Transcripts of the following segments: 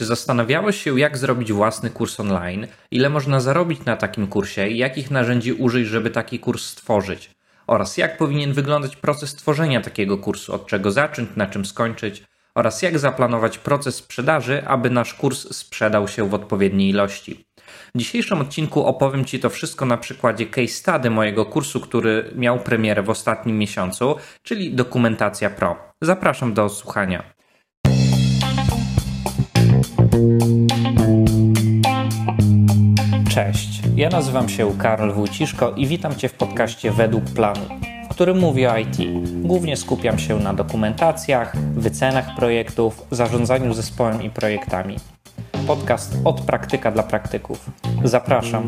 Czy zastanawiałeś się, jak zrobić własny kurs online? Ile można zarobić na takim kursie i jakich narzędzi użyć, żeby taki kurs stworzyć? Oraz jak powinien wyglądać proces tworzenia takiego kursu, od czego zacząć, na czym skończyć? Oraz jak zaplanować proces sprzedaży, aby nasz kurs sprzedał się w odpowiedniej ilości. W dzisiejszym odcinku opowiem Ci to wszystko na przykładzie case study mojego kursu, który miał premierę w ostatnim miesiącu, czyli Dokumentacja Pro. Zapraszam do słuchania. Cześć, ja nazywam się Karol Wójciszko i witam Cię w podcaście Według Planu, w którym mówię o IT. Głównie skupiam się na dokumentacjach, wycenach projektów, zarządzaniu zespołem i projektami. Podcast od praktyka dla praktyków. Zapraszam.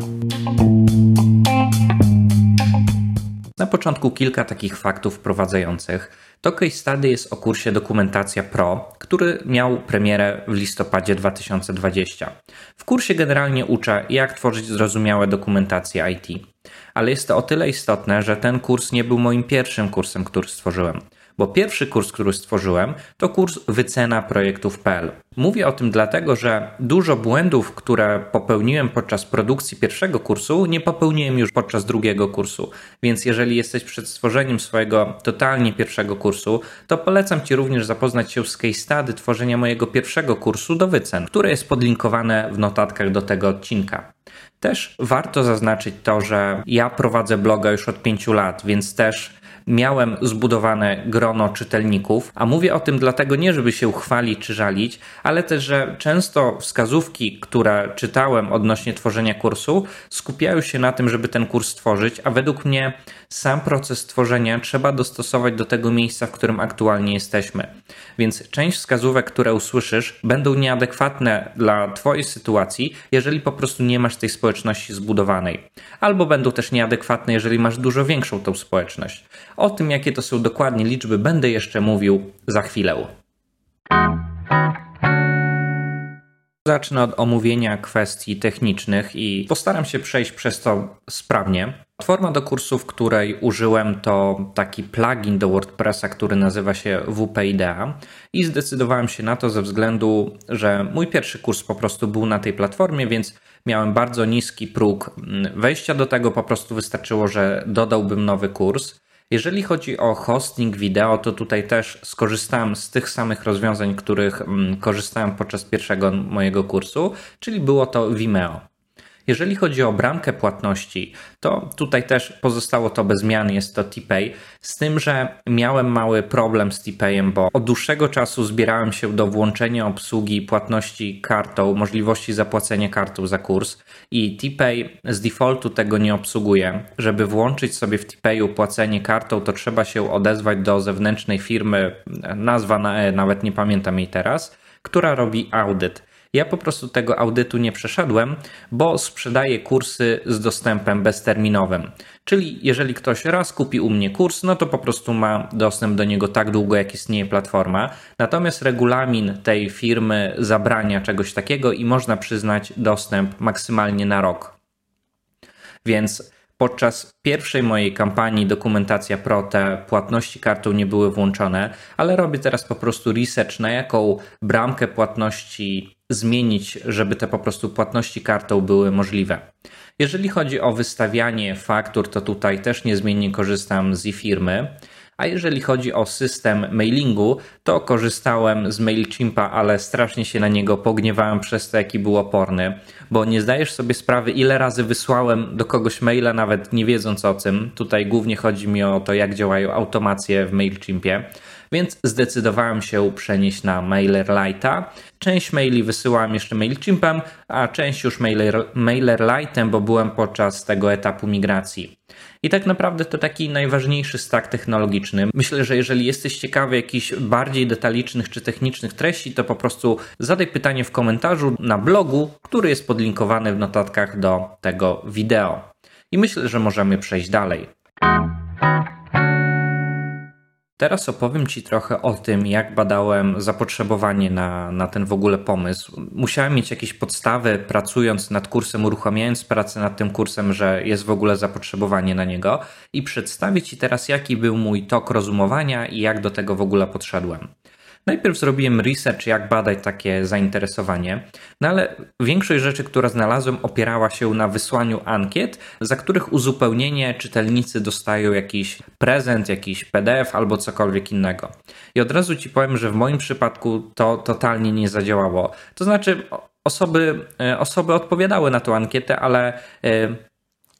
Na początku kilka takich faktów wprowadzających. To case study jest o kursie Dokumentacja Pro, który miał premierę w listopadzie 2020. W kursie generalnie uczę, jak tworzyć zrozumiałe dokumentacje IT. Ale jest to o tyle istotne, że ten kurs nie był moim pierwszym kursem, który stworzyłem bo pierwszy kurs, który stworzyłem, to kurs wycena projektów.pl. Mówię o tym dlatego, że dużo błędów, które popełniłem podczas produkcji pierwszego kursu, nie popełniłem już podczas drugiego kursu. Więc jeżeli jesteś przed stworzeniem swojego totalnie pierwszego kursu, to polecam Ci również zapoznać się z case study tworzenia mojego pierwszego kursu do wycen, które jest podlinkowane w notatkach do tego odcinka. Też warto zaznaczyć to, że ja prowadzę bloga już od pięciu lat, więc też miałem zbudowane grono czytelników, a mówię o tym dlatego nie, żeby się chwalić czy żalić, ale też, że często wskazówki, które czytałem odnośnie tworzenia kursu, skupiają się na tym, żeby ten kurs stworzyć, a według mnie sam proces tworzenia trzeba dostosować do tego miejsca, w którym aktualnie jesteśmy. Więc część wskazówek, które usłyszysz, będą nieadekwatne dla Twojej sytuacji, jeżeli po prostu nie masz tej społeczności zbudowanej, albo będą też nieadekwatne, jeżeli masz dużo większą tą społeczność. O tym, jakie to są dokładnie liczby, będę jeszcze mówił za chwilę. Zacznę od omówienia kwestii technicznych i postaram się przejść przez to sprawnie. Forma do kursu, w której użyłem, to taki plugin do WordPressa, który nazywa się WP Idea i zdecydowałem się na to ze względu, że mój pierwszy kurs po prostu był na tej platformie, więc miałem bardzo niski próg wejścia do tego, po prostu wystarczyło, że dodałbym nowy kurs. Jeżeli chodzi o hosting wideo, to tutaj też skorzystałem z tych samych rozwiązań, których mm, korzystałem podczas pierwszego mojego kursu, czyli było to Vimeo. Jeżeli chodzi o bramkę płatności, to tutaj też pozostało to bez zmian, jest to TPay, z tym, że miałem mały problem z TPayem, bo od dłuższego czasu zbierałem się do włączenia obsługi płatności kartą, możliwości zapłacenia kartą za kurs i TPay z defaultu tego nie obsługuje. Żeby włączyć sobie w TPayu płacenie kartą, to trzeba się odezwać do zewnętrznej firmy, nazwa na E, nawet nie pamiętam jej teraz, która robi audyt. Ja po prostu tego audytu nie przeszedłem, bo sprzedaję kursy z dostępem bezterminowym. Czyli jeżeli ktoś raz kupi u mnie kurs, no to po prostu ma dostęp do niego tak długo, jak istnieje platforma. Natomiast regulamin tej firmy zabrania czegoś takiego i można przyznać dostęp maksymalnie na rok. Więc Podczas pierwszej mojej kampanii Dokumentacja Pro te płatności kartą nie były włączone, ale robię teraz po prostu research, na jaką bramkę płatności zmienić, żeby te po prostu płatności kartą były możliwe. Jeżeli chodzi o wystawianie faktur, to tutaj też niezmiennie korzystam z e-firmy. A jeżeli chodzi o system mailingu, to korzystałem z MailChimpa, ale strasznie się na niego pogniewałem przez to, jaki był oporny, bo nie zdajesz sobie sprawy, ile razy wysłałem do kogoś maila, nawet nie wiedząc o tym. Tutaj głównie chodzi mi o to, jak działają automacje w MailChimpie więc zdecydowałem się przenieść na MailerLite'a. Część maili wysyłałem jeszcze MailChimpem, a część już Mailer, MailerLite'em, bo byłem podczas tego etapu migracji. I tak naprawdę to taki najważniejszy stack technologiczny. Myślę, że jeżeli jesteś ciekawy jakichś bardziej detalicznych czy technicznych treści, to po prostu zadaj pytanie w komentarzu na blogu, który jest podlinkowany w notatkach do tego wideo. I myślę, że możemy przejść dalej. Teraz opowiem Ci trochę o tym, jak badałem zapotrzebowanie na, na ten w ogóle pomysł. Musiałem mieć jakieś podstawy, pracując nad kursem, uruchamiając pracę nad tym kursem, że jest w ogóle zapotrzebowanie na niego i przedstawić Ci teraz, jaki był mój tok rozumowania i jak do tego w ogóle podszedłem. Najpierw zrobiłem research, jak badać takie zainteresowanie, no ale większość rzeczy, które znalazłem, opierała się na wysłaniu ankiet, za których uzupełnienie czytelnicy dostają jakiś prezent, jakiś PDF albo cokolwiek innego. I od razu ci powiem, że w moim przypadku to totalnie nie zadziałało. To znaczy, osoby, e, osoby odpowiadały na tą ankietę, ale e,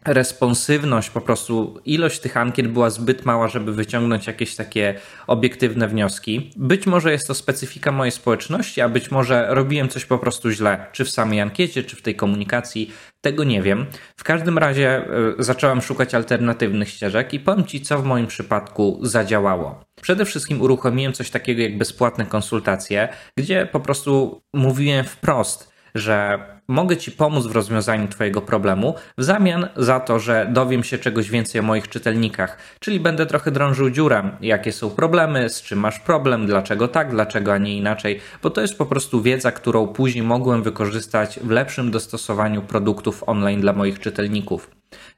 responsywność, po prostu ilość tych ankiet była zbyt mała, żeby wyciągnąć jakieś takie obiektywne wnioski. Być może jest to specyfika mojej społeczności, a być może robiłem coś po prostu źle, czy w samej ankiecie, czy w tej komunikacji, tego nie wiem. W każdym razie y, zacząłem szukać alternatywnych ścieżek i powiem Ci, co w moim przypadku zadziałało. Przede wszystkim uruchomiłem coś takiego jak bezpłatne konsultacje, gdzie po prostu mówiłem wprost, że mogę Ci pomóc w rozwiązaniu Twojego problemu w zamian za to, że dowiem się czegoś więcej o moich czytelnikach, czyli będę trochę drążył dziurę, jakie są problemy, z czym masz problem, dlaczego tak, dlaczego, a nie inaczej, bo to jest po prostu wiedza, którą później mogłem wykorzystać w lepszym dostosowaniu produktów online dla moich czytelników.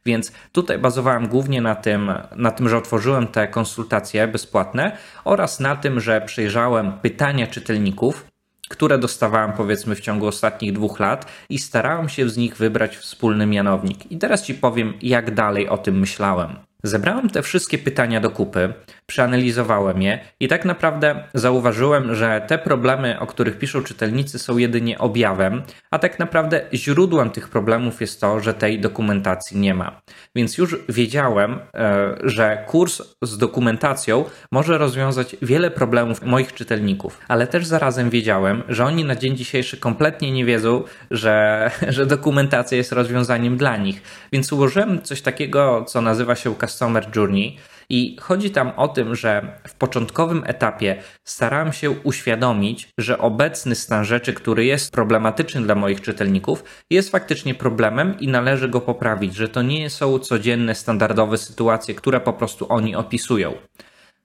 Więc tutaj bazowałem głównie na tym, na tym, że otworzyłem te konsultacje bezpłatne oraz na tym, że przejrzałem pytania czytelników, które dostawałem powiedzmy w ciągu ostatnich dwóch lat i starałem się z nich wybrać wspólny mianownik. I teraz Ci powiem, jak dalej o tym myślałem. Zebrałem te wszystkie pytania do kupy, przeanalizowałem je i tak naprawdę zauważyłem, że te problemy, o których piszą czytelnicy, są jedynie objawem, a tak naprawdę źródłem tych problemów jest to, że tej dokumentacji nie ma. Więc już wiedziałem, e, że kurs z dokumentacją może rozwiązać wiele problemów moich czytelników, ale też zarazem wiedziałem, że oni na dzień dzisiejszy kompletnie nie wiedzą, że, że dokumentacja jest rozwiązaniem dla nich. Więc ułożyłem coś takiego, co nazywa się Customer Journey i chodzi tam o tym, że w początkowym etapie starałem się uświadomić, że obecny stan rzeczy, który jest problematyczny dla moich czytelników, jest faktycznie problemem i należy go poprawić, że to nie są codzienne, standardowe sytuacje, które po prostu oni opisują.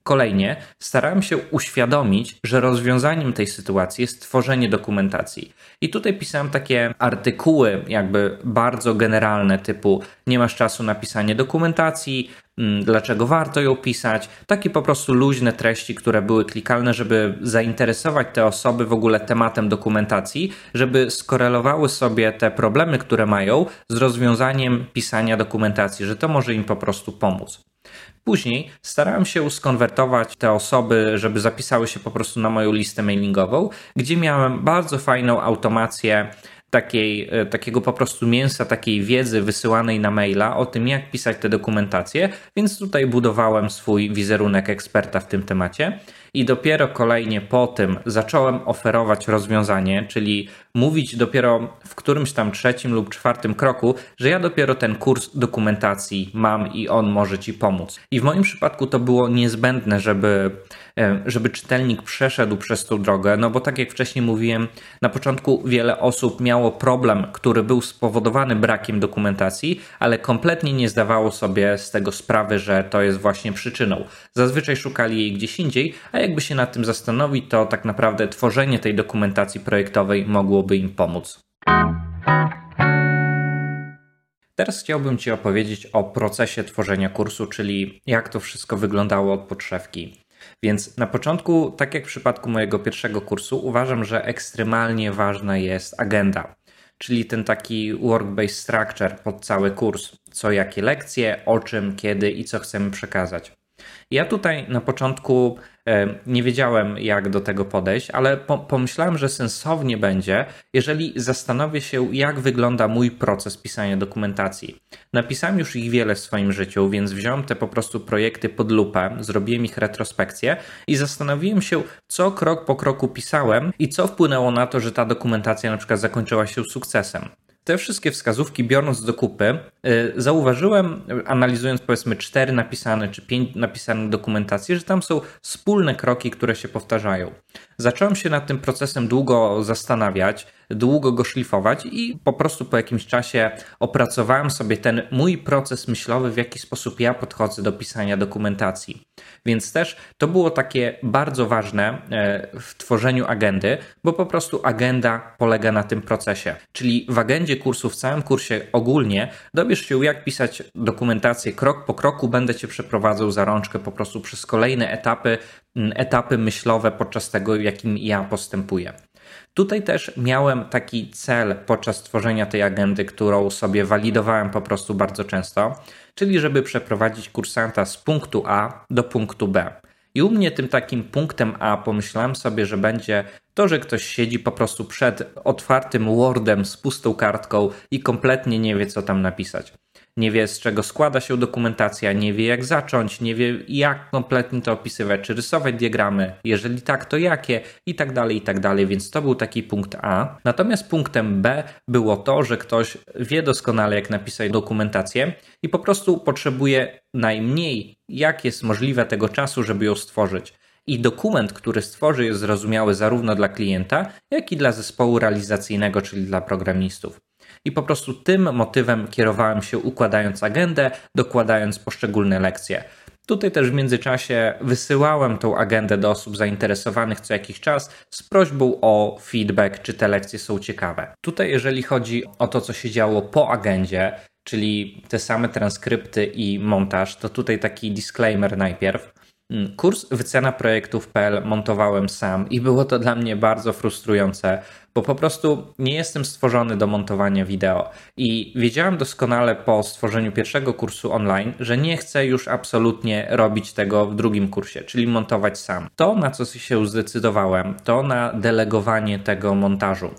Kolejnie starałem się uświadomić, że rozwiązaniem tej sytuacji jest tworzenie dokumentacji. I tutaj pisałem takie artykuły, jakby bardzo generalne, typu nie masz czasu na pisanie dokumentacji, mm, dlaczego warto ją pisać. Takie po prostu luźne treści, które były klikalne, żeby zainteresować te osoby w ogóle tematem dokumentacji, żeby skorelowały sobie te problemy, które mają z rozwiązaniem pisania dokumentacji, że to może im po prostu pomóc. Później starałem się skonwertować te osoby, żeby zapisały się po prostu na moją listę mailingową, gdzie miałem bardzo fajną automację takiej, e, takiego po prostu mięsa, takiej wiedzy wysyłanej na maila o tym, jak pisać te dokumentacje, więc tutaj budowałem swój wizerunek eksperta w tym temacie. I dopiero kolejnie po tym zacząłem oferować rozwiązanie, czyli mówić dopiero w którymś tam trzecim lub czwartym kroku, że ja dopiero ten kurs dokumentacji mam i on może ci pomóc. I w moim przypadku to było niezbędne, żeby E, żeby czytelnik przeszedł przez tą drogę, no bo tak jak wcześniej mówiłem, na początku wiele osób miało problem, który był spowodowany brakiem dokumentacji, ale kompletnie nie zdawało sobie z tego sprawy, że to jest właśnie przyczyną. Zazwyczaj szukali jej gdzieś indziej, a jakby się nad tym zastanowić, to tak naprawdę tworzenie tej dokumentacji projektowej mogłoby im pomóc. Teraz chciałbym Ci opowiedzieć o procesie tworzenia kursu, czyli jak to wszystko wyglądało od podszewki. Więc na początku, tak jak w przypadku mojego pierwszego kursu, uważam, że ekstremalnie ważna jest agenda, czyli ten taki work-based structure pod cały kurs. Co, jakie lekcje, o czym, kiedy i co chcemy przekazać. Ja tutaj na początku e, nie wiedziałem, jak do tego podejść, ale pomyślałem, że sensownie będzie, jeżeli zastanowię się, jak wygląda mój proces pisania dokumentacji. Napisałem już ich wiele w swoim życiu, więc wziąłem te po prostu projekty pod lupę, zrobiłem ich retrospekcję i zastanowiłem się, co krok po kroku pisałem i co wpłynęło na to, że ta dokumentacja na przykład zakończyła się sukcesem te wszystkie wskazówki biorąc do kupy, y, zauważyłem, analizując powiedzmy cztery napisane czy pięć napisanych dokumentacji, że tam są wspólne kroki, które się powtarzają. Zacząłem się nad tym procesem długo zastanawiać, długo go szlifować i po prostu po jakimś czasie opracowałem sobie ten mój proces myślowy, w jaki sposób ja podchodzę do pisania dokumentacji. Więc też to było takie bardzo ważne e, w tworzeniu agendy, bo po prostu agenda polega na tym procesie. Czyli w agendzie kursu, w całym kursie ogólnie dowiesz się, jak pisać dokumentację krok po kroku, będę cię przeprowadzał za rączkę po prostu przez kolejne etapy, etapy myślowe podczas tego, jakim ja postępuję. Tutaj też miałem taki cel podczas tworzenia tej agendy, którą sobie walidowałem po prostu bardzo często, czyli żeby przeprowadzić kursanta z punktu A do punktu B. I u mnie tym takim punktem A pomyślałem sobie, że będzie to, że ktoś siedzi po prostu przed otwartym Wordem z pustą kartką i kompletnie nie wie, co tam napisać nie wie z czego składa się dokumentacja, nie wie jak zacząć, nie wie jak kompletnie to opisywać, czy rysować diagramy, jeżeli tak, to jakie i tak dalej, i tak dalej, więc to był taki punkt A. Natomiast punktem B było to, że ktoś wie doskonale jak napisać dokumentację i po prostu potrzebuje najmniej jak jest możliwe tego czasu, żeby ją stworzyć. I dokument, który stworzy, jest zrozumiały zarówno dla klienta, jak i dla zespołu realizacyjnego, czyli dla programistów. I po prostu tym motywem kierowałem się układając agendę, dokładając poszczególne lekcje. Tutaj też w międzyczasie wysyłałem tą agendę do osób zainteresowanych co jakiś czas z prośbą o feedback, czy te lekcje są ciekawe. Tutaj, jeżeli chodzi o to, co się działo po agendzie, czyli te same transkrypty i montaż, to tutaj taki disclaimer najpierw. Mm, kurs wycena projektów.pl montowałem sam i było to dla mnie bardzo frustrujące, bo po prostu nie jestem stworzony do montowania wideo. I wiedziałem doskonale po stworzeniu pierwszego kursu online, że nie chcę już absolutnie robić tego w drugim kursie, czyli montować sam. To, na co się zdecydowałem, to na delegowanie tego montażu.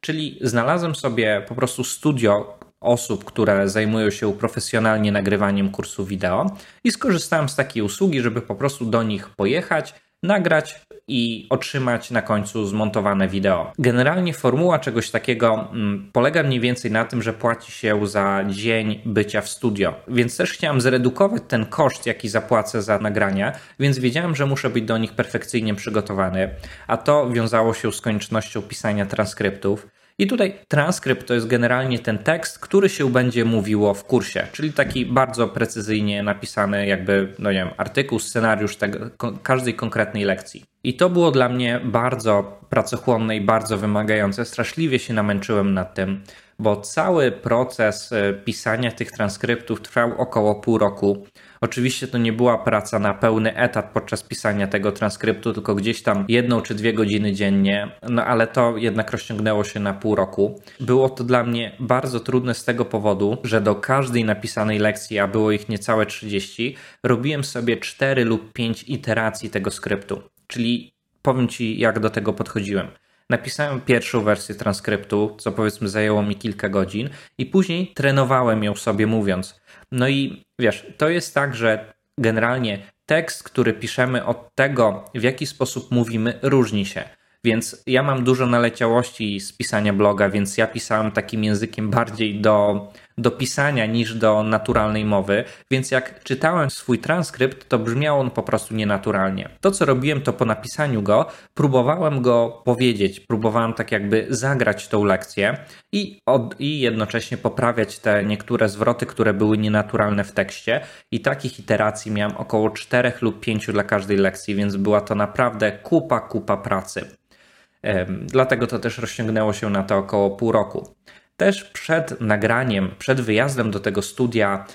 Czyli znalazłem sobie po prostu studio, osób, które zajmują się profesjonalnie nagrywaniem kursu wideo i skorzystałem z takiej usługi, żeby po prostu do nich pojechać, nagrać i otrzymać na końcu zmontowane wideo. Generalnie formuła czegoś takiego mm, polega mniej więcej na tym, że płaci się za dzień bycia w studio, więc też chciałem zredukować ten koszt, jaki zapłacę za nagrania, więc wiedziałem, że muszę być do nich perfekcyjnie przygotowany, a to wiązało się z koniecznością pisania transkryptów. I tutaj transkrypt to jest generalnie ten tekst, który się będzie mówiło w kursie, czyli taki bardzo precyzyjnie napisany, jakby, no nie wiem, artykuł, scenariusz tego, każdej konkretnej lekcji. I to było dla mnie bardzo pracochłonne i bardzo wymagające. Straszliwie się namęczyłem nad tym, bo cały proces e, pisania tych transkryptów trwał około pół roku. Oczywiście to nie była praca na pełny etat podczas pisania tego transkryptu, tylko gdzieś tam jedną czy dwie godziny dziennie, no ale to jednak rozciągnęło się na pół roku. Było to dla mnie bardzo trudne z tego powodu, że do każdej napisanej lekcji, a było ich niecałe 30, robiłem sobie 4 lub 5 iteracji tego skryptu. Czyli powiem Ci, jak do tego podchodziłem. Napisałem pierwszą wersję transkryptu, co powiedzmy zajęło mi kilka godzin, i później trenowałem ją sobie mówiąc. No i wiesz, to jest tak, że generalnie tekst, który piszemy od tego, w jaki sposób mówimy, różni się. Więc ja mam dużo naleciałości z pisania bloga, więc ja pisałem takim językiem bardziej do, do pisania niż do naturalnej mowy. Więc jak czytałem swój transkrypt, to brzmiał on po prostu nienaturalnie. To, co robiłem, to po napisaniu go, próbowałem go powiedzieć, próbowałem tak jakby zagrać tą lekcję i, od, i jednocześnie poprawiać te niektóre zwroty, które były nienaturalne w tekście. I takich iteracji miałem około 4 lub 5 dla każdej lekcji, więc była to naprawdę kupa, kupa pracy. Dlatego to też rozciągnęło się na to około pół roku. Też przed nagraniem, przed wyjazdem do tego studia,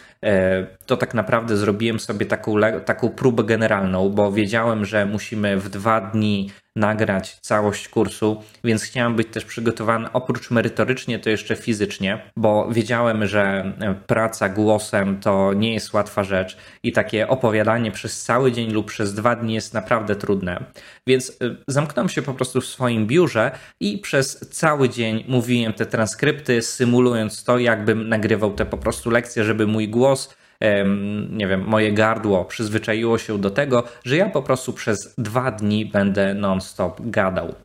to tak naprawdę zrobiłem sobie taką, taką próbę generalną, bo wiedziałem, że musimy w dwa dni nagrać całość kursu, więc chciałem być też przygotowany oprócz merytorycznie, to jeszcze fizycznie, bo wiedziałem, że e, praca głosem to nie jest łatwa rzecz i takie opowiadanie przez cały dzień lub przez dwa dni jest naprawdę trudne. Więc e, zamknąłem się po prostu w swoim biurze i przez cały dzień mówiłem te transkrypty, symulując to, jakbym nagrywał te po prostu lekcje, żeby mój głos nie wiem, moje gardło przyzwyczaiło się do tego, że ja po prostu przez dwa dni będę non-stop gadał.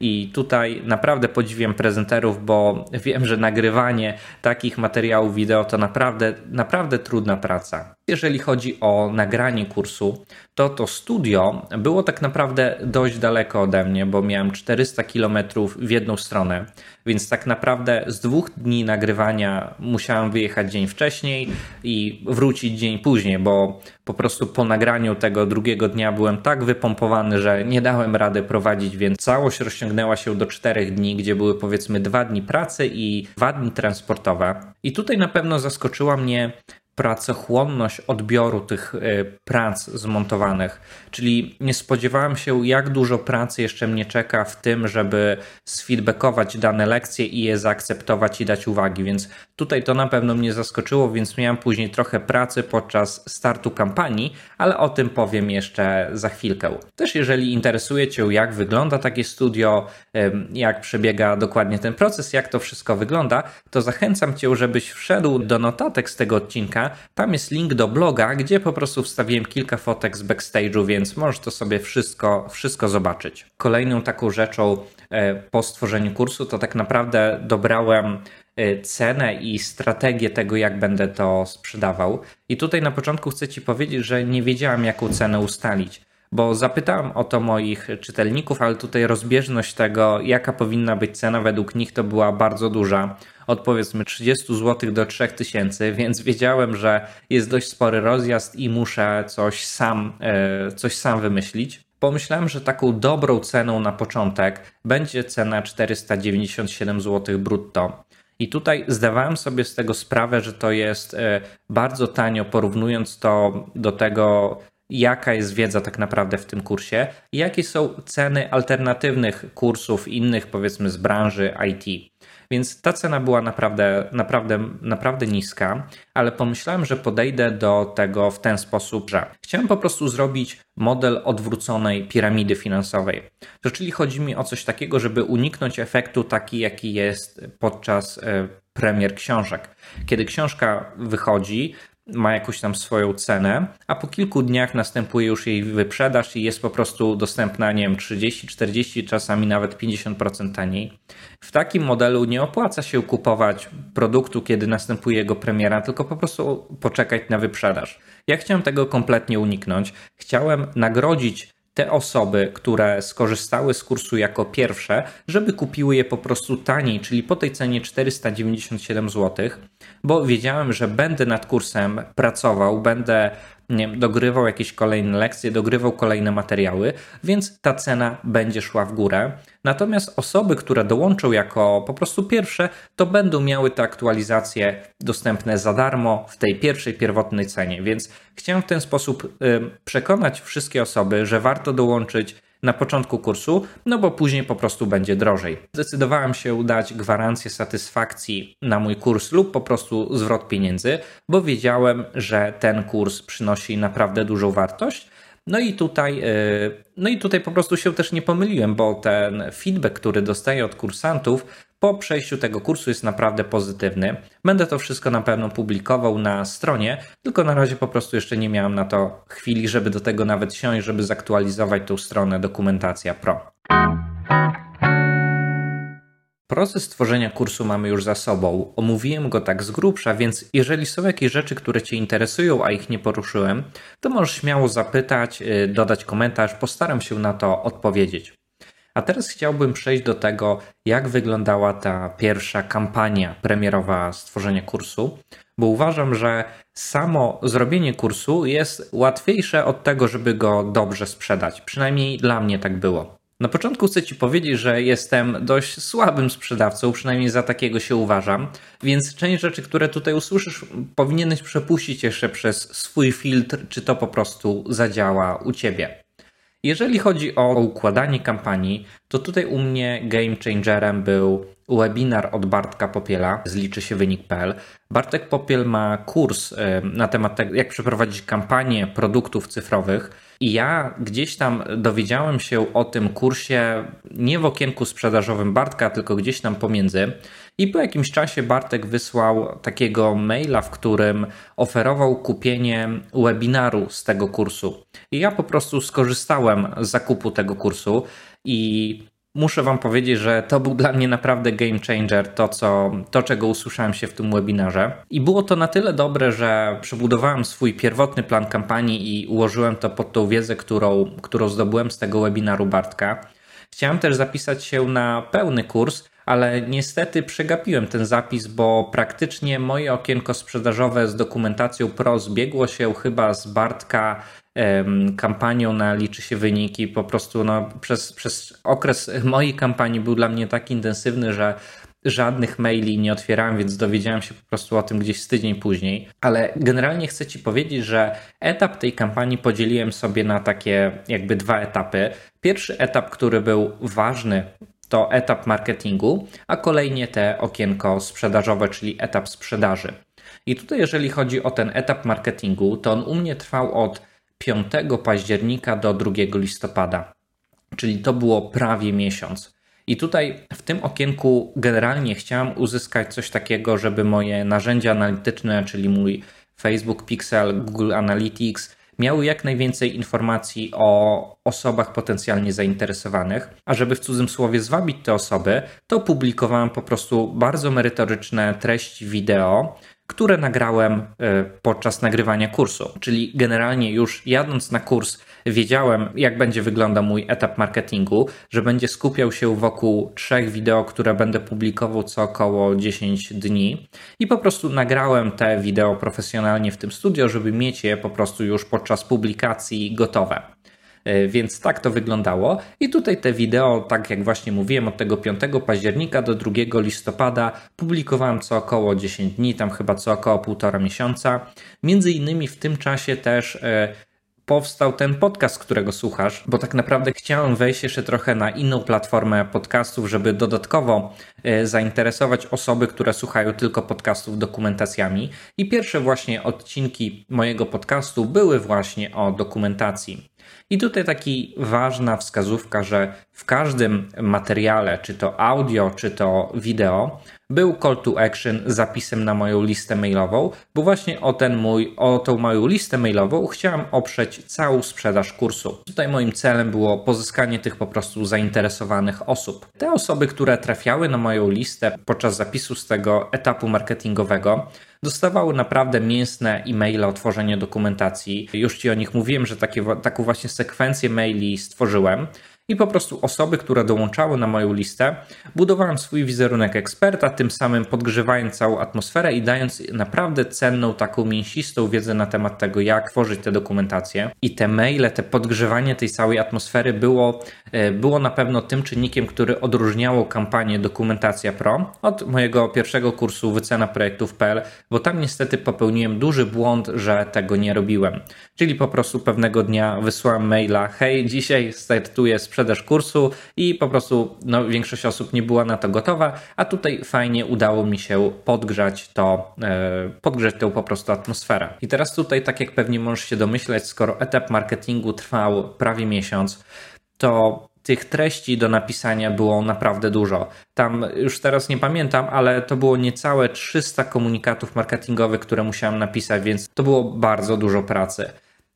I tutaj naprawdę podziwiam prezenterów, bo wiem, że nagrywanie takich materiałów wideo to naprawdę, naprawdę trudna praca. Jeżeli chodzi o nagranie kursu, to to studio było tak naprawdę dość daleko ode mnie, bo miałem 400 km w jedną stronę, więc tak naprawdę z dwóch dni nagrywania musiałem wyjechać dzień wcześniej i wrócić dzień później, bo po prostu po nagraniu tego drugiego dnia byłem tak wypompowany, że nie dałem rady prowadzić, więc całość rozciągnęła się do czterech dni, gdzie były powiedzmy dwa dni pracy i dwa dni transportowe. I tutaj na pewno zaskoczyła mnie pracochłonność odbioru tych e, prac zmontowanych. Czyli nie spodziewałem się, jak dużo pracy jeszcze mnie czeka w tym, żeby sfeedbackować dane lekcje i je zaakceptować i dać uwagi. Więc tutaj to na pewno mnie zaskoczyło, więc miałem później trochę pracy podczas startu kampanii, ale o tym powiem jeszcze za chwilkę. Też jeżeli interesuje Cię, jak wygląda takie studio, jak przebiega dokładnie ten proces, jak to wszystko wygląda, to zachęcam Cię, żebyś wszedł do notatek z tego odcinka tam jest link do bloga, gdzie po prostu wstawiłem kilka fotek z backstage'u, więc możesz to sobie wszystko, wszystko zobaczyć. Kolejną taką rzeczą e, po stworzeniu kursu to tak naprawdę dobrałem e, cenę i strategię tego, jak będę to sprzedawał. I tutaj na początku chcę Ci powiedzieć, że nie wiedziałem, jaką cenę ustalić bo zapytałem o to moich czytelników, ale tutaj rozbieżność tego, jaka powinna być cena według nich, to była bardzo duża. Od powiedzmy 30 zł do 3000, więc wiedziałem, że jest dość spory rozjazd i muszę coś sam, e, coś sam wymyślić. Pomyślałem, że taką dobrą ceną na początek będzie cena 497 zł brutto. I tutaj zdawałem sobie z tego sprawę, że to jest e, bardzo tanio, porównując to do tego, jaka jest wiedza tak naprawdę w tym kursie i jakie są ceny alternatywnych kursów innych, powiedzmy z branży IT. Więc ta cena była naprawdę, naprawdę, naprawdę niska, ale pomyślałem, że podejdę do tego w ten sposób, że chciałem po prostu zrobić model odwróconej piramidy finansowej. To czyli chodzi mi o coś takiego, żeby uniknąć efektu taki, jaki jest podczas e, premier książek. Kiedy książka wychodzi, ma jakąś tam swoją cenę, a po kilku dniach następuje już jej wyprzedaż i jest po prostu dostępna, nie wiem, 30, 40, czasami nawet 50% taniej. W takim modelu nie opłaca się kupować produktu, kiedy następuje jego premiera, tylko po prostu poczekać na wyprzedaż. Ja chciałem tego kompletnie uniknąć. Chciałem nagrodzić te osoby, które skorzystały z kursu jako pierwsze, żeby kupiły je po prostu taniej, czyli po tej cenie 497 zł, bo wiedziałem, że będę nad kursem pracował, będę nie dogrywał jakieś kolejne lekcje, dogrywał kolejne materiały, więc ta cena będzie szła w górę. Natomiast osoby, które dołączą jako po prostu pierwsze, to będą miały te aktualizacje dostępne za darmo w tej pierwszej pierwotnej cenie. Więc chciałem w ten sposób przekonać wszystkie osoby, że warto dołączyć na początku kursu, no bo później po prostu będzie drożej. Zdecydowałem się dać gwarancję satysfakcji na mój kurs lub po prostu zwrot pieniędzy, bo wiedziałem, że ten kurs przynosi naprawdę dużą wartość. No i tutaj, e, no i tutaj po prostu się też nie pomyliłem, bo ten feedback, który dostaję od kursantów, po przejściu tego kursu jest naprawdę pozytywny. Będę to wszystko na pewno publikował na stronie, tylko na razie po prostu jeszcze nie miałem na to chwili, żeby do tego nawet siąść, żeby zaktualizować tą stronę Dokumentacja Pro. Proces tworzenia kursu mamy już za sobą. Omówiłem go tak z grubsza, więc jeżeli są jakieś rzeczy, które Cię interesują, a ich nie poruszyłem, to możesz śmiało zapytać, y, dodać komentarz, postaram się na to odpowiedzieć. A teraz chciałbym przejść do tego, jak wyglądała ta pierwsza kampania premierowa stworzenia kursu, bo uważam, że samo zrobienie kursu jest łatwiejsze od tego, żeby go dobrze sprzedać. Przynajmniej dla mnie tak było. Na początku chcę Ci powiedzieć, że jestem dość słabym sprzedawcą, przynajmniej za takiego się uważam, więc część rzeczy, które tutaj usłyszysz, powinieneś przepuścić jeszcze przez swój filtr, czy to po prostu zadziała u Ciebie. Jeżeli chodzi o układanie kampanii, to tutaj u mnie game changerem był webinar od Bartka Popiela z liczy się wynik.pl. Bartek Popiel ma kurs na temat tego, jak przeprowadzić kampanię produktów cyfrowych. I ja gdzieś tam dowiedziałem się o tym kursie nie w okienku sprzedażowym Bartka, tylko gdzieś tam pomiędzy. I po jakimś czasie Bartek wysłał takiego maila, w którym oferował kupienie webinaru z tego kursu. I ja po prostu skorzystałem z zakupu tego kursu i muszę Wam powiedzieć, że to był dla mnie naprawdę game changer, to, co, to czego usłyszałem się w tym webinarze. I było to na tyle dobre, że przebudowałem swój pierwotny plan kampanii i ułożyłem to pod tą wiedzę, którą, którą zdobyłem z tego webinaru Bartka. Chciałem też zapisać się na pełny kurs, ale niestety przegapiłem ten zapis, bo praktycznie moje okienko sprzedażowe z dokumentacją Pro zbiegło się chyba z Bartka kampanią na liczy się wyniki. Po prostu no, przez, przez okres mojej kampanii był dla mnie tak intensywny, że żadnych maili nie otwierałem, więc dowiedziałem się po prostu o tym gdzieś z tydzień później. Ale generalnie chcę Ci powiedzieć, że etap tej kampanii podzieliłem sobie na takie jakby dwa etapy. Pierwszy etap, który był ważny, to etap marketingu, a kolejnie te okienko sprzedażowe, czyli etap sprzedaży. I tutaj, jeżeli chodzi o ten etap marketingu, to on u mnie trwał od 5 października do 2 listopada, czyli to było prawie miesiąc. I tutaj w tym okienku generalnie chciałem uzyskać coś takiego, żeby moje narzędzia analityczne, czyli mój Facebook Pixel, Google Analytics, miały jak najwięcej informacji o osobach potencjalnie zainteresowanych, a żeby w cudzym słowie zwabić te osoby, to publikowałem po prostu bardzo merytoryczne treści wideo, które nagrałem e, podczas nagrywania kursu. Czyli generalnie już jadąc na kurs, wiedziałem, jak będzie wyglądał mój etap marketingu, że będzie skupiał się wokół trzech wideo, które będę publikował co około 10 dni. I po prostu nagrałem te wideo profesjonalnie w tym studio, żeby mieć je po prostu już podczas publikacji gotowe. E, więc tak to wyglądało. I tutaj te wideo, tak jak właśnie mówiłem, od tego 5 października do 2 listopada publikowałem co około 10 dni, tam chyba co około półtora miesiąca. Między innymi w tym czasie też e, powstał ten podcast, którego słuchasz, bo tak naprawdę chciałem wejść jeszcze trochę na inną platformę podcastów, żeby dodatkowo e, zainteresować osoby, które słuchają tylko podcastów dokumentacjami. I pierwsze właśnie odcinki mojego podcastu były właśnie o dokumentacji. I tutaj taki ważna wskazówka, że w każdym materiale, czy to audio, czy to wideo, był call to action zapisem na moją listę mailową, bo właśnie o ten mój, o tą moją listę mailową chciałem oprzeć całą sprzedaż kursu. Tutaj moim celem było pozyskanie tych po prostu zainteresowanych osób. Te osoby, które trafiały na moją listę podczas zapisu z tego etapu marketingowego, dostawały naprawdę mięsne e-maile o tworzeniu dokumentacji. Już Ci o nich mówiłem, że takie, taką właśnie sekwencję maili stworzyłem i po prostu osoby, które dołączały na moją listę, budowałem swój wizerunek eksperta, tym samym podgrzewając całą atmosferę i dając naprawdę cenną, taką mięsistą wiedzę na temat tego, jak tworzyć te dokumentacje. I te maile, te podgrzewanie tej całej atmosfery było, e, było na pewno tym czynnikiem, który odróżniało kampanię Dokumentacja Pro od mojego pierwszego kursu wycena projektów.pl, bo tam niestety popełniłem duży błąd, że tego nie robiłem. Czyli po prostu pewnego dnia wysłałem maila: Hej, dzisiaj startuję sprzedaż kursu i po prostu no, większość osób nie była na to gotowa, a tutaj fajnie udało mi się podgrzać to, e, podgrzać tę po prostu atmosferę. I teraz tutaj, tak jak pewnie możesz się domyśleć, skoro etap marketingu trwał prawie miesiąc, to tych treści do napisania było naprawdę dużo. Tam już teraz nie pamiętam, ale to było niecałe 300 komunikatów marketingowych, które musiałem napisać, więc to było bardzo dużo pracy.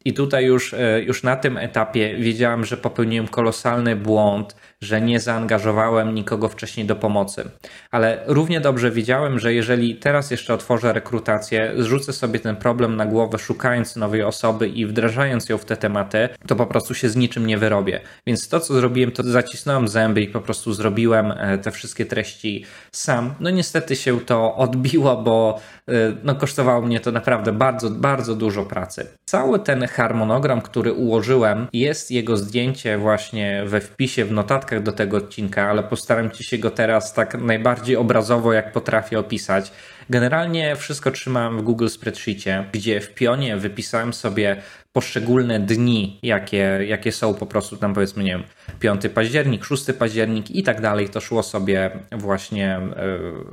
I tutaj już, e, już na tym etapie wiedziałem, że popełniłem kolosalny błąd, że nie zaangażowałem nikogo wcześniej do pomocy. Ale równie dobrze wiedziałem, że jeżeli teraz jeszcze otworzę rekrutację, zrzucę sobie ten problem na głowę, szukając nowej osoby i wdrażając ją w te tematy, to po prostu się z niczym nie wyrobię. Więc to, co zrobiłem, to zacisnąłem zęby i po prostu zrobiłem e, te wszystkie treści sam. No niestety się to odbiło, bo e, no, kosztowało mnie to naprawdę bardzo, bardzo dużo pracy. Cały ten harmonogram, który ułożyłem, jest jego zdjęcie właśnie we wpisie w notatkach do tego odcinka, ale postaram ci się go teraz tak najbardziej obrazowo, jak potrafię opisać. Generalnie wszystko trzymałem w Google Spreadsheetie, gdzie w pionie wypisałem sobie poszczególne dni, jakie, jakie są po prostu tam powiedzmy, nie wiem, 5 październik, 6 październik i tak dalej, to szło sobie właśnie e,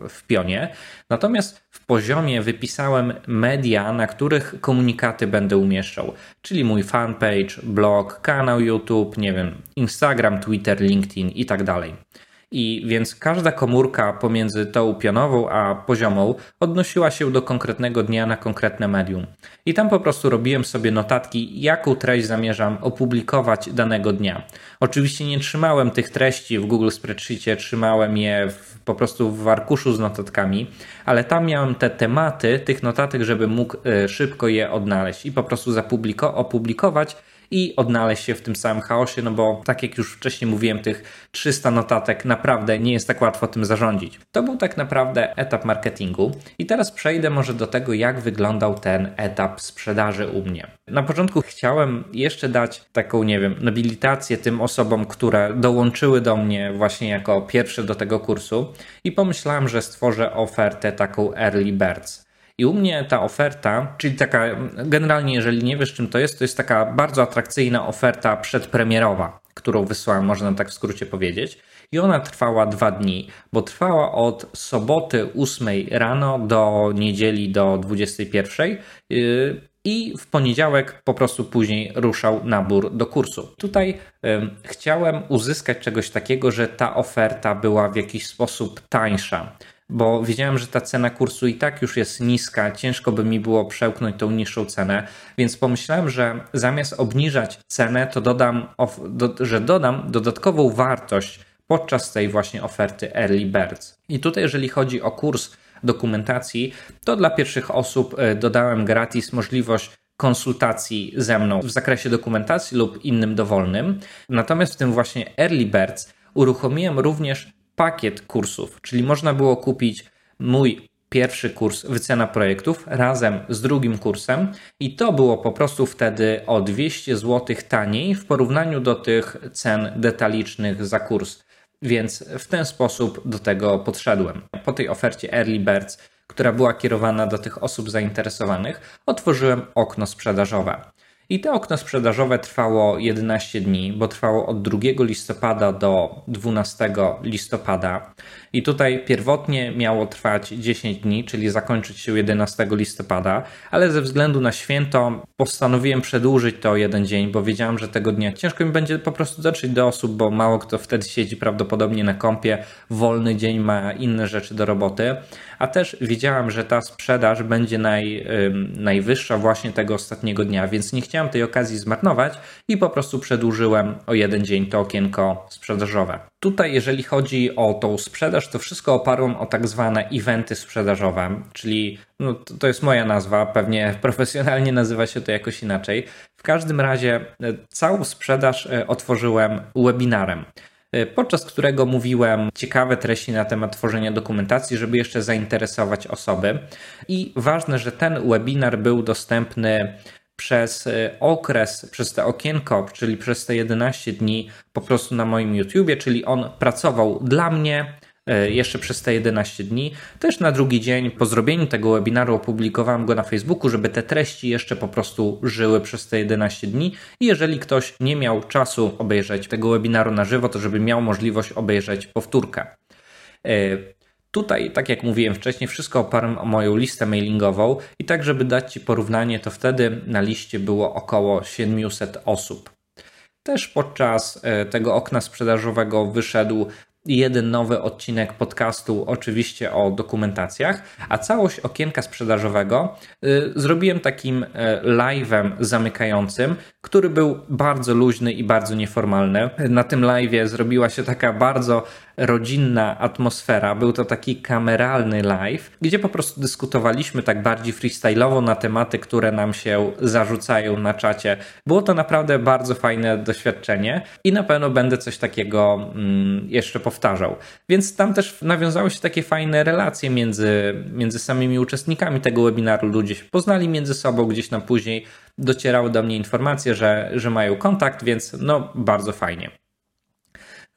w pionie. Natomiast w poziomie wypisałem media, na których komunikaty będę umieszczał, czyli mój fanpage, blog, kanał YouTube, nie wiem, Instagram, Twitter, LinkedIn i tak dalej. I więc każda komórka pomiędzy tą pionową a poziomą odnosiła się do konkretnego dnia na konkretne medium. I tam po prostu robiłem sobie notatki, jaką treść zamierzam opublikować danego dnia. Oczywiście nie trzymałem tych treści w Google Spreadsheetie, trzymałem je w, po prostu w arkuszu z notatkami, ale tam miałem te tematy tych notatek, żeby mógł y, szybko je odnaleźć i po prostu zapubliko- opublikować i odnaleźć się w tym samym chaosie, no bo tak jak już wcześniej mówiłem, tych 300 notatek naprawdę nie jest tak łatwo tym zarządzić. To był tak naprawdę etap marketingu i teraz przejdę może do tego, jak wyglądał ten etap sprzedaży u mnie. Na początku chciałem jeszcze dać taką, nie wiem, nobilitację tym osobom, które dołączyły do mnie właśnie jako pierwsze do tego kursu i pomyślałem, że stworzę ofertę taką Early Birds. I u mnie ta oferta, czyli taka, generalnie jeżeli nie wiesz czym to jest, to jest taka bardzo atrakcyjna oferta przedpremierowa, którą wysłałem, można tak w skrócie powiedzieć. I ona trwała dwa dni, bo trwała od soboty 8 rano do niedzieli do 21. Yy, I w poniedziałek po prostu później ruszał nabór do kursu. Tutaj chciałem uzyskać czegoś takiego, że ta oferta była w jakiś sposób tańsza bo wiedziałem, że ta cena kursu i tak już jest niska, ciężko by mi było przełknąć tą niższą cenę, więc pomyślałem, że zamiast obniżać cenę, to dodam, że dodam dodatkową wartość podczas tej właśnie oferty Early Birds. I tutaj, jeżeli chodzi o kurs dokumentacji, to dla pierwszych osób e, dodałem gratis możliwość konsultacji ze mną w zakresie dokumentacji lub innym dowolnym. Natomiast w tym właśnie Early Birds uruchomiłem również pakiet kursów, czyli można było kupić mój pierwszy kurs wycena projektów razem z drugim kursem i to było po prostu wtedy o 200 zł taniej w porównaniu do tych cen detalicznych za kurs. Więc w ten sposób do tego podszedłem. Po tej ofercie Early Birds, która była kierowana do tych osób zainteresowanych, otworzyłem okno sprzedażowe. I to okno sprzedażowe trwało 11 dni, bo trwało od 2 listopada do 12 listopada. I tutaj pierwotnie miało trwać 10 dni, czyli zakończyć się 11 listopada, ale ze względu na święto postanowiłem przedłużyć to o jeden dzień, bo wiedziałem, że tego dnia ciężko mi będzie po prostu dotrzeć do osób, bo mało kto wtedy siedzi prawdopodobnie na kąpie, wolny dzień ma inne rzeczy do roboty, a też wiedziałem, że ta sprzedaż będzie naj, najwyższa właśnie tego ostatniego dnia, więc nie chciałem tej okazji zmarnować i po prostu przedłużyłem o jeden dzień to okienko sprzedażowe. Tutaj, jeżeli chodzi o tą sprzedaż, to wszystko oparłem o tak zwane eventy sprzedażowe, czyli no, to, jest moja nazwa, pewnie profesjonalnie nazywa się to jakoś inaczej. W każdym razie e, całą sprzedaż e, otworzyłem webinarem e, podczas którego mówiłem ciekawe treści na temat tworzenia dokumentacji, żeby jeszcze zainteresować osoby. I ważne, że ten webinar był dostępny przez e, okres, przez te okienko, czyli przez te 11 dni po prostu na moim YouTubie, czyli on pracował dla mnie e, jeszcze przez te 11 dni. Też na drugi dzień po zrobieniu tego webinaru opublikowałem go na Facebooku, żeby te treści jeszcze po prostu żyły przez te 11 dni i jeżeli ktoś nie miał czasu obejrzeć tego webinaru na żywo, to żeby miał możliwość obejrzeć powtórkę. Tutaj, tak jak mówiłem wcześniej, wszystko oparłem o moją listę mailingową i tak, żeby dać Ci porównanie, to wtedy na liście było około 700 osób. Też podczas e, tego okna sprzedażowego wyszedł jeden nowy odcinek podcastu, oczywiście o dokumentacjach, a całość okienka sprzedażowego y, zrobiłem takim y, live'em zamykającym, który był bardzo luźny i bardzo nieformalny. Na tym live'ie zrobiła się taka bardzo rodzinna atmosfera. Był to taki kameralny live, gdzie po prostu dyskutowaliśmy tak bardziej freestyle'owo na tematy, które nam się zarzucają na czacie. Było to naprawdę bardzo fajne doświadczenie i na pewno będę coś takiego mm, jeszcze powtarzał. Więc tam też nawiązały się takie fajne relacje między, między samymi uczestnikami tego webinaru. Ludzie się poznali między sobą, gdzieś tam później docierały do mnie informacje, że, że mają kontakt, więc no bardzo fajnie.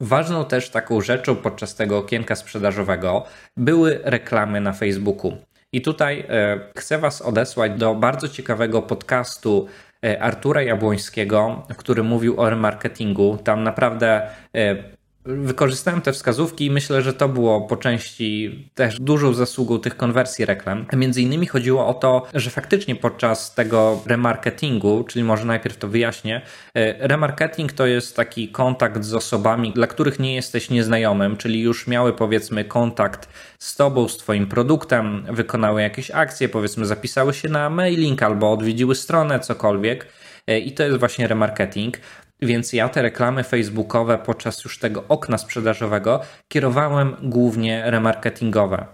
Ważną też taką rzeczą podczas tego okienka sprzedażowego były reklamy na Facebooku. I tutaj e, chcę Was odesłać do bardzo ciekawego podcastu e, Artura Jabłońskiego, który mówił o remarketingu. Tam naprawdę e, wykorzystałem te wskazówki i myślę, że to było po części też dużą zasługą tych konwersji reklam. Między innymi chodziło o to, że faktycznie podczas tego remarketingu, czyli może najpierw to wyjaśnię, e, remarketing to jest taki kontakt z osobami, dla których nie jesteś nieznajomym, czyli już miały powiedzmy kontakt z tobą, z twoim produktem, wykonały jakieś akcje, powiedzmy zapisały się na mailing albo odwiedziły stronę, cokolwiek. E, I to jest właśnie remarketing. Więc ja te reklamy facebookowe podczas już tego okna sprzedażowego kierowałem głównie remarketingowe.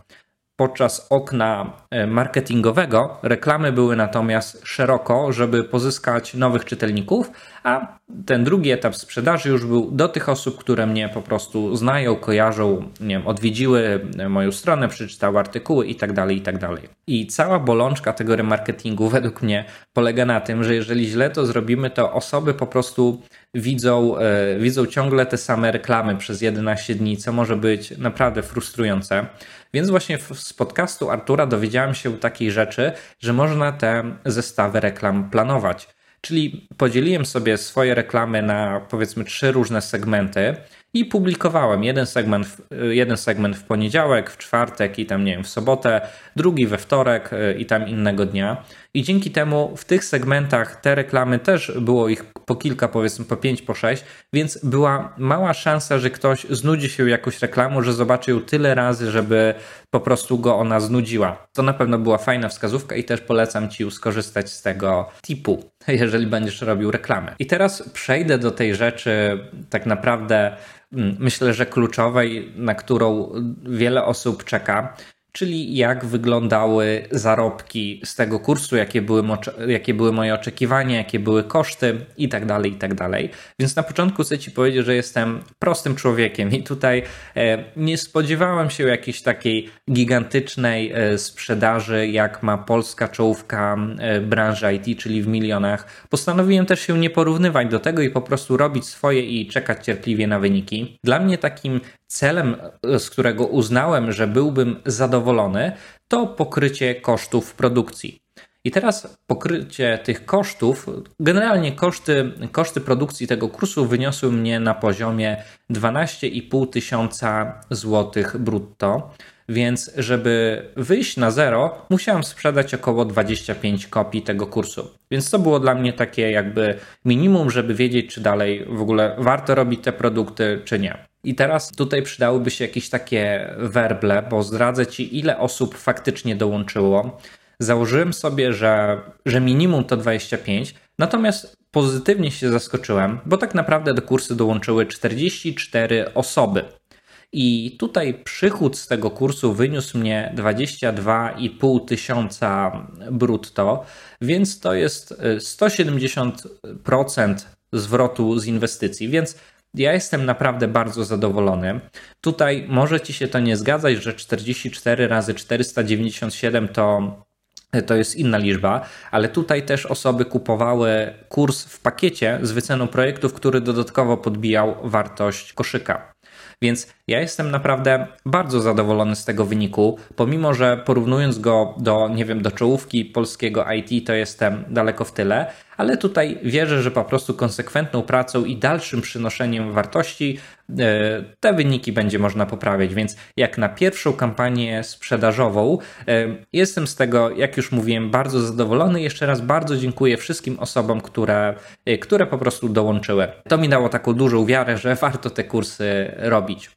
Podczas okna e, marketingowego reklamy były natomiast szeroko, żeby pozyskać nowych czytelników, a ten drugi etap sprzedaży już był do tych osób, które mnie po prostu znają, kojarzą, nie wiem, odwiedziły moją stronę, przeczytały artykuły itd., tak itd. Tak I cała bolączka tego remarketingu według mnie polega na tym, że jeżeli źle to zrobimy, to osoby po prostu widzą, e, widzą ciągle te same reklamy przez 11 dni, co może być naprawdę frustrujące. Więc właśnie z podcastu Artura dowiedziałem się takiej rzeczy, że można te zestawy reklam planować. Czyli podzieliłem sobie swoje reklamy na powiedzmy trzy różne segmenty i publikowałem jeden segment, jeden segment w poniedziałek, w czwartek i tam nie wiem, w sobotę, drugi we wtorek y, i tam innego dnia. I dzięki temu w tych segmentach te reklamy też było ich po kilka, powiedzmy po pięć, po sześć, więc była mała szansa, że ktoś znudzi się jakąś reklamą, że zobaczy ją tyle razy, żeby po prostu go ona znudziła. To na pewno była fajna wskazówka i też polecam Ci skorzystać z tego tipu, jeżeli będziesz robił reklamę. I teraz przejdę do tej rzeczy tak naprawdę myślę, że kluczowej, na którą wiele osób czeka, czyli jak wyglądały zarobki z tego kursu, jakie były, jakie były moje oczekiwania, jakie były koszty i tak dalej, i tak. Więc na początku chcę Ci powiedzieć, że jestem prostym człowiekiem i tutaj e, nie spodziewałem się jakiejś takiej gigantycznej e, sprzedaży, jak ma polska czołówka e, branży IT, czyli w milionach. Postanowiłem też się nie porównywać do tego i po prostu robić swoje i czekać cierpliwie na wyniki. Dla mnie takim celem, z którego uznałem, że byłbym zadowolony, to pokrycie kosztów produkcji. I teraz pokrycie tych kosztów, generalnie koszty, koszty produkcji tego kursu wyniosły mnie na poziomie 12,5 tysiąca złotych brutto. Więc, żeby wyjść na zero, musiałem sprzedać około 25 kopii tego kursu. Więc to było dla mnie takie jakby minimum, żeby wiedzieć, czy dalej w ogóle warto robić te produkty, czy nie. I teraz tutaj przydałyby się jakieś takie werble, bo zdradzę Ci, ile osób faktycznie dołączyło. Założyłem sobie, że, że minimum to 25, natomiast pozytywnie się zaskoczyłem, bo tak naprawdę do kursu dołączyły 44 osoby. I tutaj przychód z tego kursu wyniósł mnie 22,5 tysiąca brutto, więc to jest 170% zwrotu z inwestycji, więc ja jestem naprawdę bardzo zadowolony. Tutaj może ci się to nie zgadzać, że 44 razy 497 to to jest inna liczba, ale tutaj też osoby kupowały kurs w pakiecie z wyceną projektów, który dodatkowo podbijał wartość koszyka. Więc ja jestem naprawdę bardzo zadowolony z tego wyniku, pomimo że porównując go do, nie wiem, do czołówki polskiego IT, to jestem daleko w tyle, ale tutaj wierzę, że po prostu konsekwentną pracą i dalszym przynoszeniem wartości e, te wyniki będzie można poprawiać. Więc jak na pierwszą kampanię sprzedażową, e, jestem z tego, jak już mówiłem, bardzo zadowolony. Jeszcze raz bardzo dziękuję wszystkim osobom, które, e, które po prostu dołączyły. To mi dało taką dużą wiarę, że warto te kursy robić.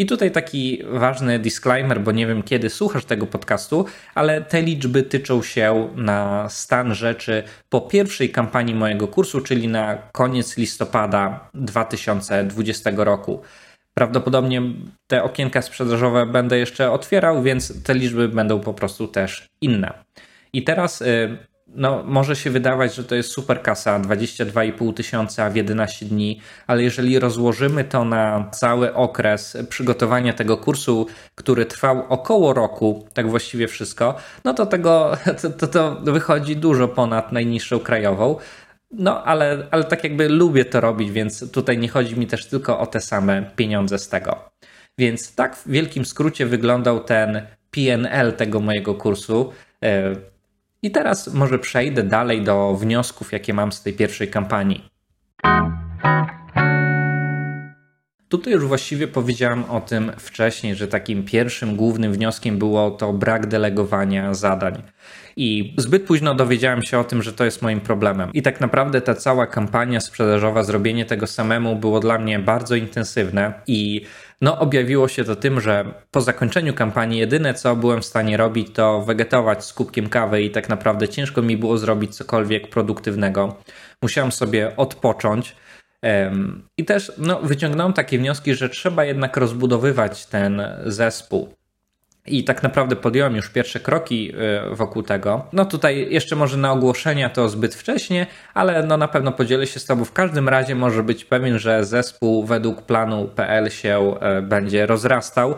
I tutaj taki ważny disclaimer, bo nie wiem kiedy słuchasz tego podcastu, ale te liczby tyczą się na stan rzeczy po pierwszej kampanii mojego kursu, czyli na koniec listopada 2020 roku. Prawdopodobnie te okienka sprzedażowe będę jeszcze otwierał, więc te liczby będą po prostu też inne. I teraz y, no, może się wydawać, że to jest super kasa, 22,5 tysiąca w 11 dni, ale jeżeli rozłożymy to na cały okres przygotowania tego kursu, który trwał około roku, tak właściwie wszystko, no to tego to, to, to wychodzi dużo ponad najniższą krajową. No, ale, ale tak jakby lubię to robić, więc tutaj nie chodzi mi też tylko o te same pieniądze z tego. Więc tak w wielkim skrócie wyglądał ten PNL tego mojego kursu. I teraz może przejdę dalej do wniosków, jakie mam z tej pierwszej kampanii. Tutaj już właściwie powiedziałem o tym wcześniej, że takim pierwszym głównym wnioskiem było to brak delegowania zadań. I zbyt późno dowiedziałem się o tym, że to jest moim problemem. I tak naprawdę ta cała kampania sprzedażowa, zrobienie tego samemu było dla mnie bardzo intensywne i no, objawiło się to tym, że po zakończeniu kampanii jedyne co byłem w stanie robić to wegetować z kubkiem kawy i tak naprawdę ciężko mi było zrobić cokolwiek produktywnego. Musiałem sobie odpocząć. I też no, wyciągnąłem takie wnioski, że trzeba jednak rozbudowywać ten zespół. I tak naprawdę podjąłem już pierwsze kroki y, wokół tego. No tutaj jeszcze może na ogłoszenia to zbyt wcześnie, ale no na pewno podzielę się z Tobą. W każdym razie może być pewien, że zespół według planu PL się y, będzie rozrastał.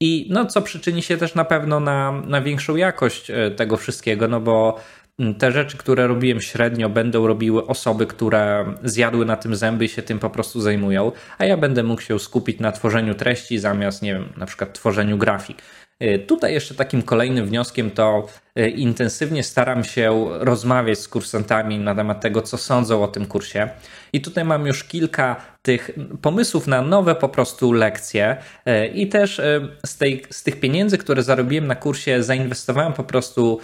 I no, co przyczyni się też na pewno na, na większą jakość y, tego wszystkiego, no bo mm, te rzeczy, które robiłem średnio, będą robiły osoby, które zjadły na tym zęby i się tym po prostu zajmują, a ja będę mógł się skupić na tworzeniu treści zamiast, nie wiem, na przykład tworzeniu grafik. Y, tutaj jeszcze takim kolejnym wnioskiem to y, intensywnie staram się rozmawiać z kursantami na temat tego, co sądzą o tym kursie. I tutaj mam już kilka tych pomysłów na nowe po prostu lekcje y, i też z, tej, z tych pieniędzy, które zarobiłem na kursie, zainwestowałem po prostu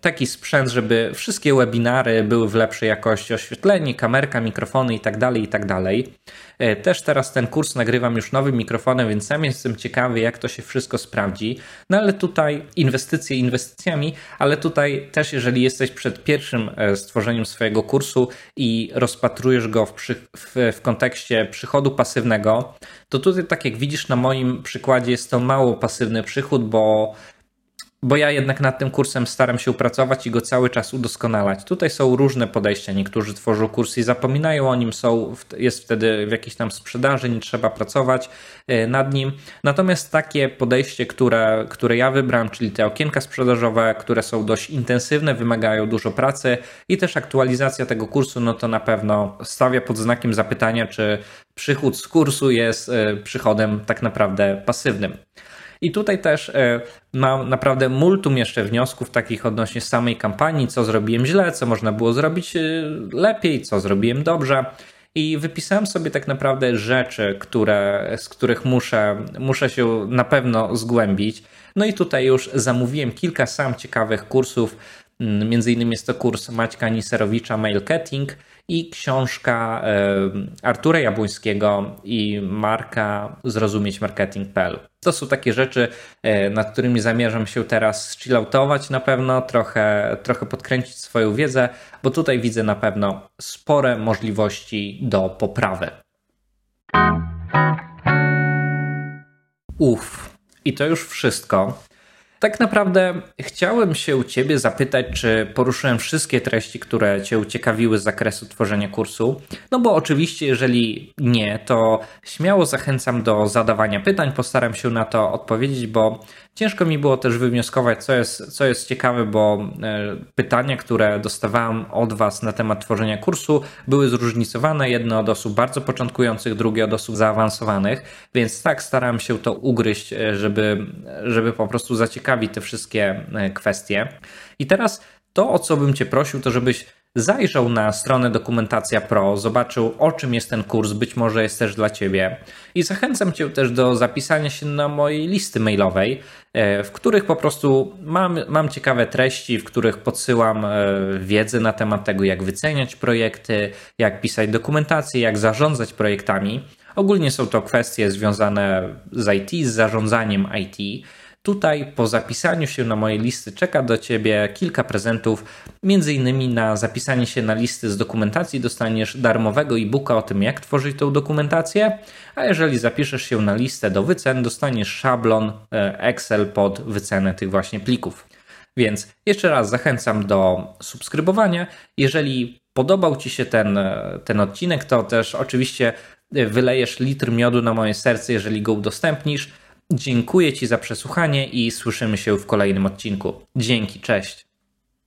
taki sprzęt, żeby wszystkie webinary były w lepszej jakości, oświetlenie, kamerka, mikrofony itd., tak itd. Tak też teraz ten kurs nagrywam już nowym mikrofonem, więc sam jestem ciekawy, jak to się wszystko sprawdzi. No ale tutaj inwestycje inwestycjami, ale tutaj też jeżeli jesteś przed pierwszym e, stworzeniem swojego kursu i rozpatrujesz go w, przy, w, w kontekście przychodu pasywnego, to tutaj tak jak widzisz na moim przykładzie jest to mało pasywny przychód, bo bo ja jednak nad tym kursem staram się pracować i go cały czas udoskonalać. Tutaj są różne podejścia. Niektórzy tworzą kurs i zapominają o nim, są, jest wtedy w jakiejś tam sprzedaży, nie trzeba pracować e, nad nim. Natomiast takie podejście, które, które ja wybrałem, czyli te okienka sprzedażowe, które są dość intensywne, wymagają dużo pracy i też aktualizacja tego kursu, no to na pewno stawia pod znakiem zapytania, czy przychód z kursu jest e, przychodem tak naprawdę pasywnym. I tutaj też e, mam naprawdę multum jeszcze wniosków takich odnośnie samej kampanii, co zrobiłem źle, co można było zrobić e, lepiej, co zrobiłem dobrze. I wypisałem sobie tak naprawdę rzeczy, które, z których muszę, muszę się na pewno zgłębić. No i tutaj już zamówiłem kilka sam ciekawych kursów. Mm, między innymi jest to kurs Maćka Niserowicza Mailcatting i książka Artura Jabłońskiego i Marka Zrozumieć Marketing.pl. To są takie rzeczy, e, nad którymi zamierzam się teraz chilloutować na pewno, trochę, trochę podkręcić swoją wiedzę, bo tutaj widzę na pewno spore możliwości do poprawy. Uff, i to już wszystko. Tak naprawdę chciałem się Ciebie zapytać, czy poruszyłem wszystkie treści, które Cię uciekawiły z zakresu tworzenia kursu. No bo oczywiście, jeżeli nie, to śmiało zachęcam do zadawania pytań. Postaram się na to odpowiedzieć, bo ciężko mi było też wywnioskować, co jest, co jest ciekawe, bo e, pytania, które dostawałem od Was na temat tworzenia kursu, były zróżnicowane. Jedno od osób bardzo początkujących, drugie od osób zaawansowanych, więc tak starałem się to ugryźć, e, żeby, żeby po prostu zaciekawić ciekawi te wszystkie e, kwestie. I teraz to, o co bym Cię prosił, to żebyś zajrzał na stronę Dokumentacja Pro, zobaczył o czym jest ten kurs, być może jest też dla Ciebie. I zachęcam Cię też do zapisania się na mojej listy mailowej, e, w których po prostu mam, mam ciekawe treści, w których podsyłam e, wiedzę na temat tego, jak wyceniać projekty, jak pisać dokumentację, jak zarządzać projektami. Ogólnie są to kwestie związane z IT, z zarządzaniem IT. Tutaj po zapisaniu się na moje listy czeka do Ciebie kilka prezentów. Między innymi na zapisanie się na listy z dokumentacji dostaniesz darmowego e-booka o tym, jak tworzyć tą dokumentację, a jeżeli zapiszesz się na listę do wycen, dostaniesz szablon e, Excel pod wycenę tych właśnie plików. Więc jeszcze raz zachęcam do subskrybowania. Jeżeli podobał Ci się ten, e, ten odcinek, to też oczywiście wylejesz litr miodu na moje serce, jeżeli go udostępnisz. Dziękuję Ci za przesłuchanie i słyszymy się w kolejnym odcinku. Dzięki, cześć.